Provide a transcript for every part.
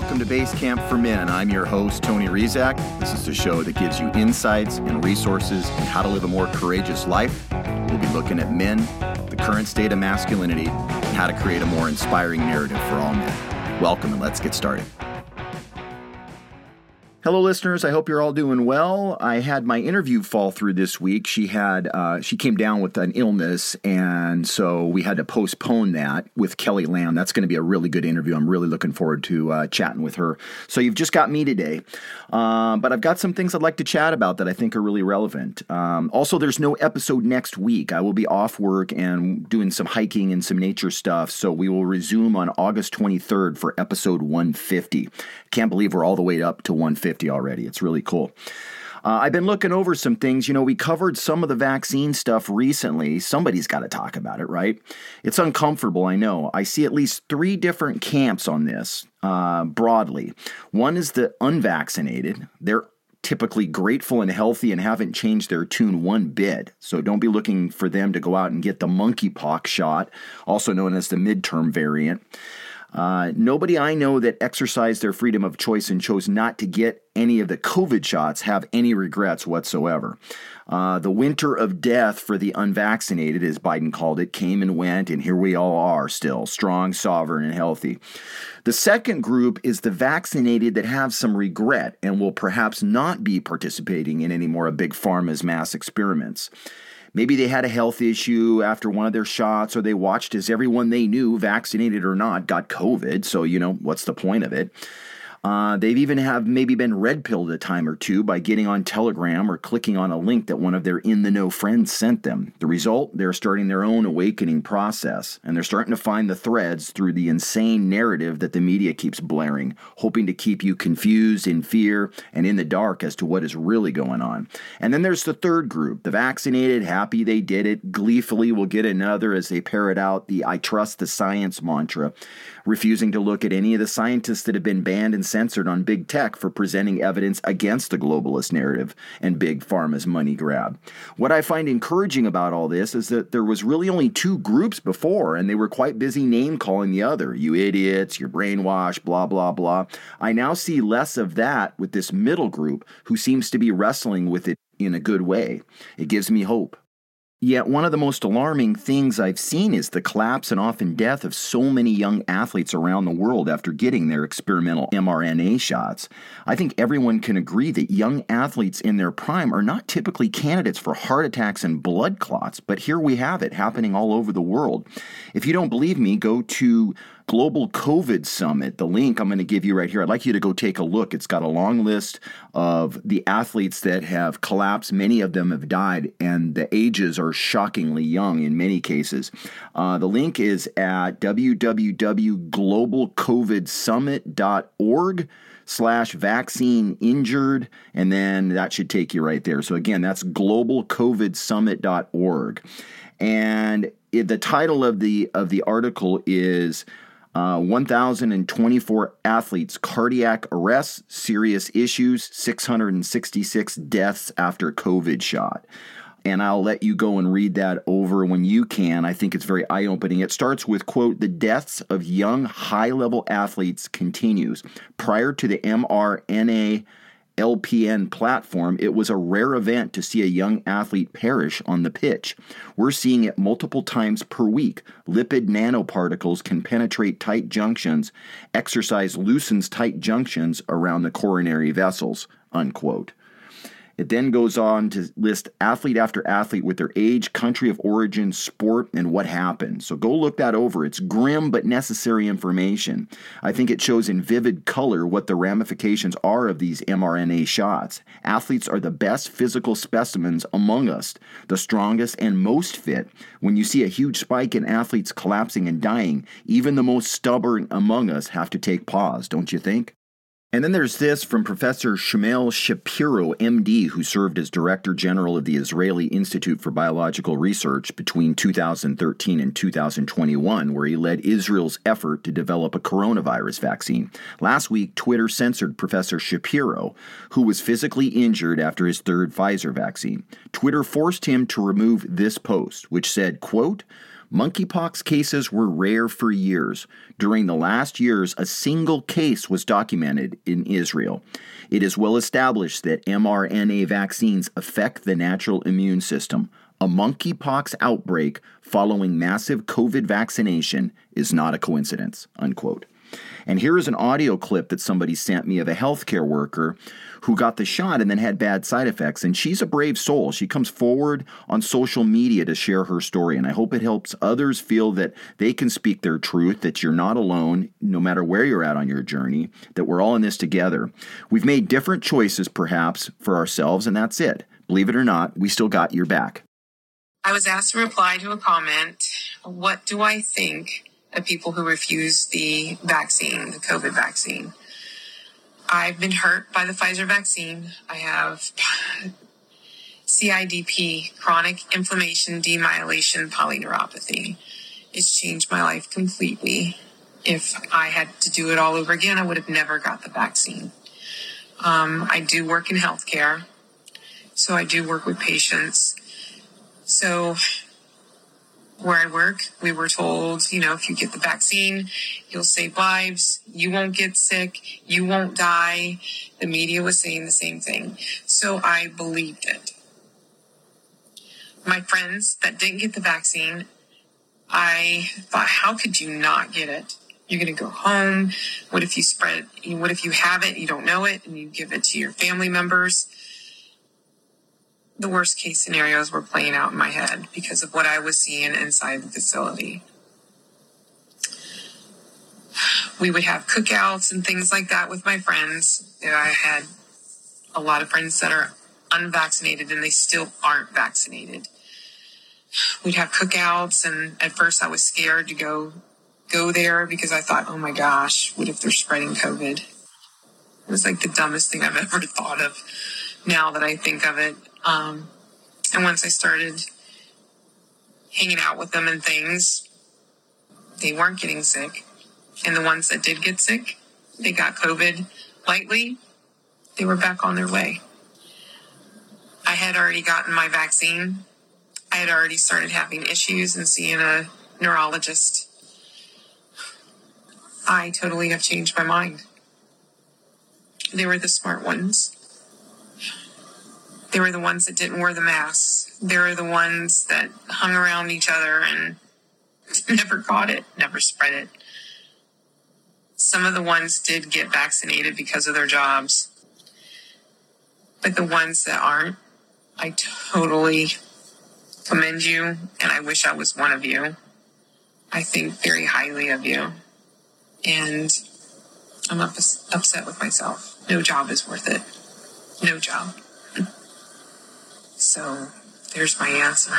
welcome to Base Camp for Men. I'm your host, Tony Rizak. This is the show that gives you insights and resources on how to live a more courageous life. We'll be looking at men, the current state of masculinity, and how to create a more inspiring narrative for all men. Welcome, and let's get started. Hello, listeners. I hope you're all doing well. I had my interview fall through this week. She had uh, she came down with an illness, and so we had to postpone that with Kelly Lamb. That's going to be a really good interview. I'm really looking forward to uh, chatting with her. So you've just got me today, uh, but I've got some things I'd like to chat about that I think are really relevant. Um, also, there's no episode next week. I will be off work and doing some hiking and some nature stuff. So we will resume on August 23rd for episode 150. Can't believe we're all the way up to 150 already. It's really cool. Uh, I've been looking over some things. You know, we covered some of the vaccine stuff recently. Somebody's got to talk about it, right? It's uncomfortable, I know. I see at least three different camps on this uh, broadly. One is the unvaccinated. They're typically grateful and healthy and haven't changed their tune one bit. So don't be looking for them to go out and get the monkeypox shot, also known as the midterm variant. Uh, nobody I know that exercised their freedom of choice and chose not to get any of the COVID shots have any regrets whatsoever. Uh, the winter of death for the unvaccinated, as Biden called it, came and went, and here we all are still, strong, sovereign, and healthy. The second group is the vaccinated that have some regret and will perhaps not be participating in any more of Big Pharma's mass experiments. Maybe they had a health issue after one of their shots, or they watched as everyone they knew, vaccinated or not, got COVID. So, you know, what's the point of it? Uh, they've even have maybe been red pilled a time or two by getting on Telegram or clicking on a link that one of their in the know friends sent them. The result, they're starting their own awakening process, and they're starting to find the threads through the insane narrative that the media keeps blaring, hoping to keep you confused, in fear, and in the dark as to what is really going on. And then there's the third group, the vaccinated, happy they did it, gleefully will get another as they parrot out the I trust the science mantra, refusing to look at any of the scientists that have been banned and censored on big tech for presenting evidence against the globalist narrative and big pharma's money grab. What I find encouraging about all this is that there was really only two groups before, and they were quite busy name calling the other. You idiots, you're brainwashed, blah, blah, blah. I now see less of that with this middle group who seems to be wrestling with it in a good way. It gives me hope. Yet, one of the most alarming things I've seen is the collapse and often death of so many young athletes around the world after getting their experimental mRNA shots. I think everyone can agree that young athletes in their prime are not typically candidates for heart attacks and blood clots, but here we have it happening all over the world. If you don't believe me, go to Global COVID Summit. The link I'm going to give you right here. I'd like you to go take a look. It's got a long list of the athletes that have collapsed. Many of them have died, and the ages are shockingly young in many cases. Uh, the link is at www.globalcovidsummit.org slash vaccine injured and then that should take you right there so again that's globalcovidsummit.org and the title of the of the article is uh, 1,024 athletes, cardiac arrests, serious issues, 666 deaths after COVID shot. And I'll let you go and read that over when you can. I think it's very eye opening. It starts with, quote, the deaths of young high level athletes continues. Prior to the mRNA LPN platform, it was a rare event to see a young athlete perish on the pitch. We're seeing it multiple times per week. Lipid nanoparticles can penetrate tight junctions. Exercise loosens tight junctions around the coronary vessels. Unquote. It then goes on to list athlete after athlete with their age, country of origin, sport, and what happened. So go look that over. It's grim but necessary information. I think it shows in vivid color what the ramifications are of these mRNA shots. Athletes are the best physical specimens among us, the strongest and most fit. When you see a huge spike in athletes collapsing and dying, even the most stubborn among us have to take pause, don't you think? And then there's this from Professor Shmuel Shapira, MD, who served as Director General of the Israeli Institute for Biological Research between 2013 and 2021, where he led Israel's effort to develop a coronavirus vaccine. Last week, Twitter censored Professor Shapira, who was physically injured after his third Pfizer vaccine. Twitter forced him to remove this post, which said, quote, Monkeypox cases were rare for years. During the last years, a single case was documented in Israel. It is well established that mRNA vaccines affect the natural immune system. A monkeypox outbreak following massive COVID vaccination is not a coincidence. Unquote. And here is an audio clip that somebody sent me of a healthcare worker who got the shot and then had bad side effects. And she's a brave soul. She comes forward on social media to share her story. And I hope it helps others feel that they can speak their truth, that you're not alone, no matter where you're at on your journey, that we're all in this together. We've made different choices, perhaps, for ourselves, and that's it. Believe it or not, we still got your back. I was asked to reply to a comment. What do I think of people who refuse the vaccine, the COVID vaccine? I've been hurt by the Pfizer vaccine. I have CIDP, chronic inflammation demyelation polyneuropathy. It's changed my life completely. If I had to do it all over again, I would have never got the vaccine. Um, I do work in healthcare, so I do work with patients. So where I work, we were told, you know, if you get the vaccine, you'll save lives, you won't get sick, you won't die. The media was saying the same thing. So I believed it. My friends that didn't get the vaccine, I thought, how could you not get it? You're going to go home. What if you spread, what if you have it, you don't know it, and you give it to your family members? The worst case scenarios were playing out in my head because of what I was seeing inside the facility. We would have cookouts and things like that with my friends. I had a lot of friends that are unvaccinated and they still aren't vaccinated. We'd have cookouts and at first I was scared to go go there because I thought, "Oh my gosh, what if they're spreading COVID?" It was like the dumbest thing I've ever thought of now that I think of it. Um, and once I started hanging out with them and things, they weren't getting sick. And the ones that did get sick, they got COVID lightly, they were back on their way. I had already gotten my vaccine. I had already started having issues and seeing a neurologist. I totally have changed my mind. They were the smart ones. They were the ones that didn't wear the masks. They were the ones that hung around each other and never caught it, never spread it. Some of the ones did get vaccinated because of their jobs. But the ones that aren't, I totally commend you, and I wish I was one of you. I think very highly of you. And I'm up- upset with myself. No job is worth it. No job. So there's my answer.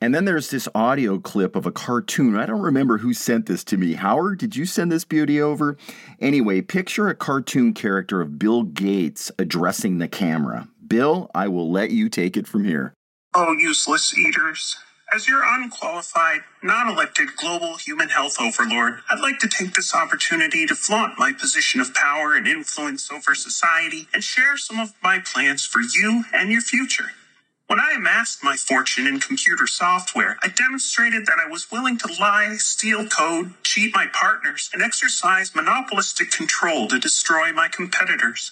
And then there's this audio clip of a cartoon. I don't remember who sent this to me. Howard, did you send this beauty over? Anyway, picture a cartoon character of Bill Gates addressing the camera. Bill, I will let you take it from here. Oh, useless eaters. As your unqualified, non elected global human health overlord, I'd like to take this opportunity to flaunt my position of power and influence over society and share some of my plans for you and your future. When I amassed my fortune in computer software, I demonstrated that I was willing to lie, steal code, cheat my partners, and exercise monopolistic control to destroy my competitors.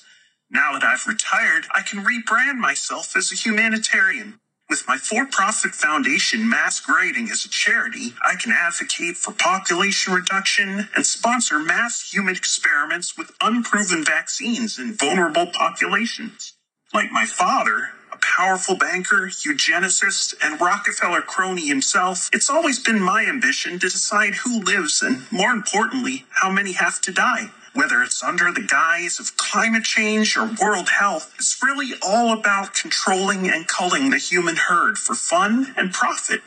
Now that I've retired, I can rebrand myself as a humanitarian, with my for profit foundation masquerading as a charity, I can advocate for population reduction and sponsor mass human experiments with unproven vaccines in vulnerable populations. Like my father, a powerful banker, eugenicist, and Rockefeller crony himself, it's always been my ambition to decide who lives and, more importantly, how many have to die. Whether it's under the guise of climate change or world health, it's really all about controlling and culling the human herd for fun and profit.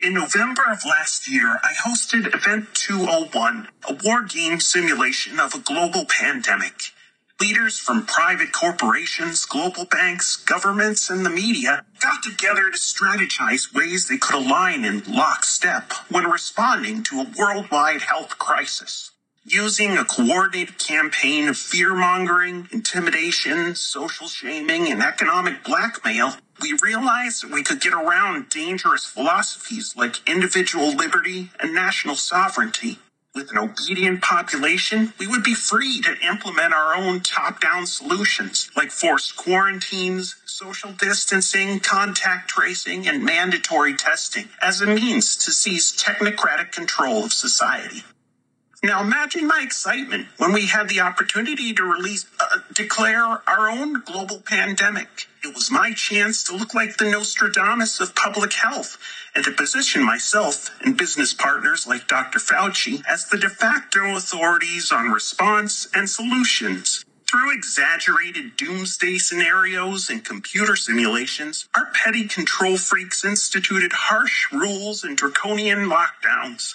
In November of last year, I hosted Event 201, a war game simulation of a global pandemic. Leaders from private corporations, global banks, governments, and the media got together to strategize ways they could align in lockstep when responding to a worldwide health crisis using a coordinated campaign of fear mongering, intimidation, social shaming, and economic blackmail, we realized we could get around dangerous philosophies like individual liberty and national sovereignty. With an obedient population, we would be free to implement our own top down solutions like forced quarantines, social distancing, contact tracing, and mandatory testing as a means to seize technocratic control of society. Now imagine my excitement when we had the opportunity to release, uh, declare our own global pandemic. It was my chance to look like the Nostradamus of public health and to position myself and business partners like Dr. Fauci as the de facto authorities on response and solutions. Through exaggerated doomsday scenarios and computer simulations, our petty control freaks instituted harsh rules and draconian lockdowns.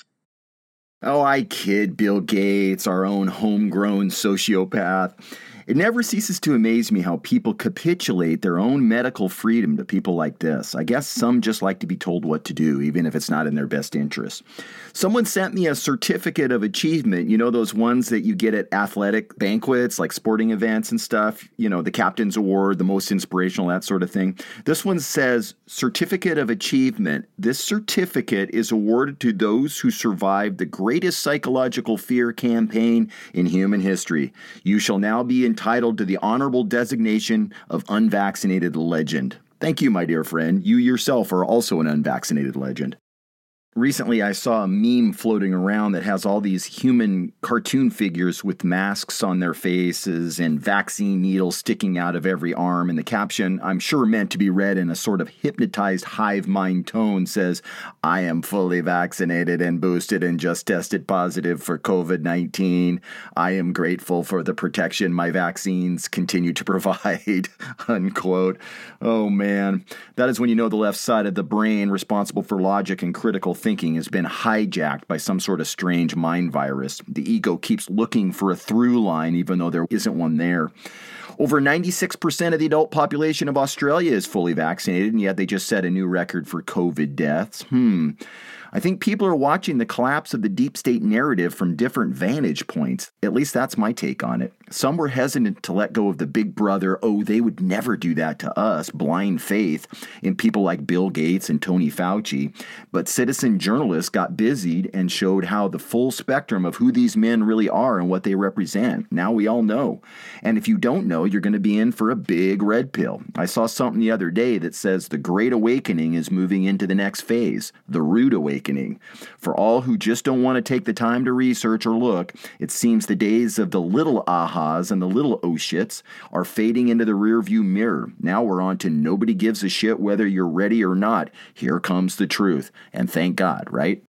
Oh, I kid Bill Gates, our own homegrown sociopath. It never ceases to amaze me how people capitulate their own medical freedom to people like this. I guess some just like to be told what to do, even if it's not in their best interest. Someone sent me a certificate of achievement, you know, those ones that you get at athletic banquets, like sporting events and stuff, you know, the captain's award, the most inspirational, that sort of thing. This one says Certificate of Achievement. This certificate is awarded to those who survived the greatest psychological fear campaign in human history. You shall now be in entitled to the honorable designation of unvaccinated legend. Thank you, my dear friend. You yourself are also an unvaccinated legend recently I saw a meme floating around that has all these human cartoon figures with masks on their faces and vaccine needles sticking out of every arm. And the caption, I'm sure meant to be read in a sort of hypnotized hive mind tone, says, I am fully vaccinated and boosted and just tested positive for COVID 19. I am grateful for the protection my vaccines continue to provide. Unquote. Oh man, that is when you know the left side of the brain responsible for logic and critical thinking has been hijacked by some sort of strange mind virus. The ego keeps looking for a through line, even though there isn't one there. Over 96% of the adult population of Australia is fully vaccinated, and yet they just set a new record for COVID deaths. Hmm. I think people are watching the collapse of the deep state narrative from different vantage points. At least that's my take on it. Some were hesitant to let go of the big brother, oh, they would never do that to us, blind faith in people like Bill Gates and Tony Fauci. But citizen journalists got busied and showed how the full spectrum of who these men really are and what they represent. Now we all know. And if you don't know, you're going to be in for a big red pill. I saw something the other day that says the Great Awakening is moving into the next phase, the Rude Awakening. For all who just don't want to take the time to research or look, it seems the days of the little ahas and the little oh shits are fading into the rearview mirror. Now we're on to nobody gives a shit whether you're ready or not. Here comes the truth. And thank God, right?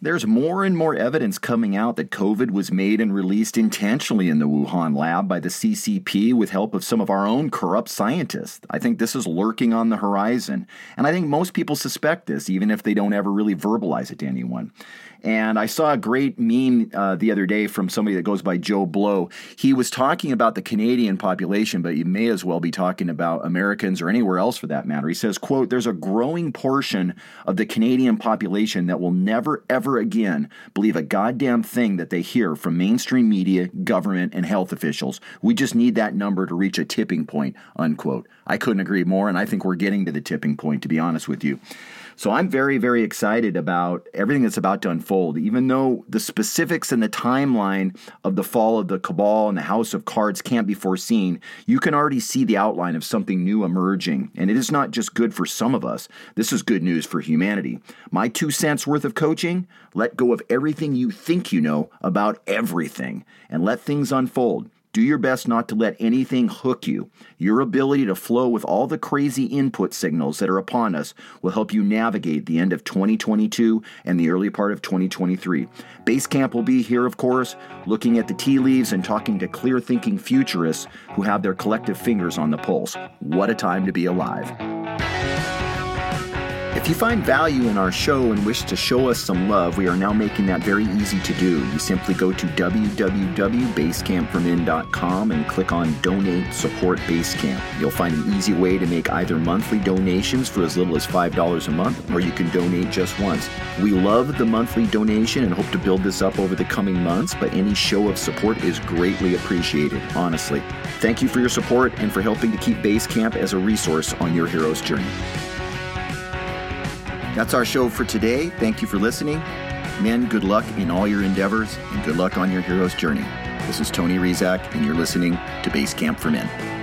There's more and more evidence coming out that COVID was made and released intentionally in the Wuhan lab by the CCP with help of some of our own corrupt scientists. I think this is lurking on the horizon, and I think most people suspect this, even if they don't ever really verbalize it to anyone. And I saw a great meme uh, the other day from somebody that goes by Joe Blow. He was talking about the Canadian population, but you may as well be talking about Americans or anywhere else for that matter. He says, quote, there's a growing portion of the Canadian population that will never, again believe a goddamn thing that they hear from mainstream media, government, and health officials. We just need that number to reach a tipping point, unquote. I couldn't agree more, and I think we're getting to the tipping point, to be honest with you. So I'm very, very excited about everything that's about to unfold, even though the specifics and the timeline of the fall of the cabal and the house of cards can't be foreseen. You can already see the outline of something new emerging. And it is not just good for some of us, this is good news for humanity. My two cents worth of coaching let go of everything you think you know about everything and let things unfold. Do your best not to let anything hook you. Your ability to flow with all the crazy input signals that are upon us will help you navigate the end of 2022 and the early part of 2023. Basecamp will be here, of course, looking at the tea leaves and talking to clear thinking futurists who have their collective fingers on the pulse. What a time to be alive. If you find value in our show and wish to show us some love, we are now making that very easy to do. You simply go to www.basecampformen.com and click on Donate Support Basecamp. You'll find an easy way to make either monthly donations for as little as $5 a month, or you can donate just once. We love the monthly donation and hope to build this up over the coming months, but any show of support is greatly appreciated, honestly. Thank you for your support and for helping to keep Basecamp as a resource on your hero's journey. That's our show for today. Thank you for listening. Men, good luck in all your endeavors and good luck on your hero's journey. This is Tony Rizak, and you're listening to Base Camp for Men.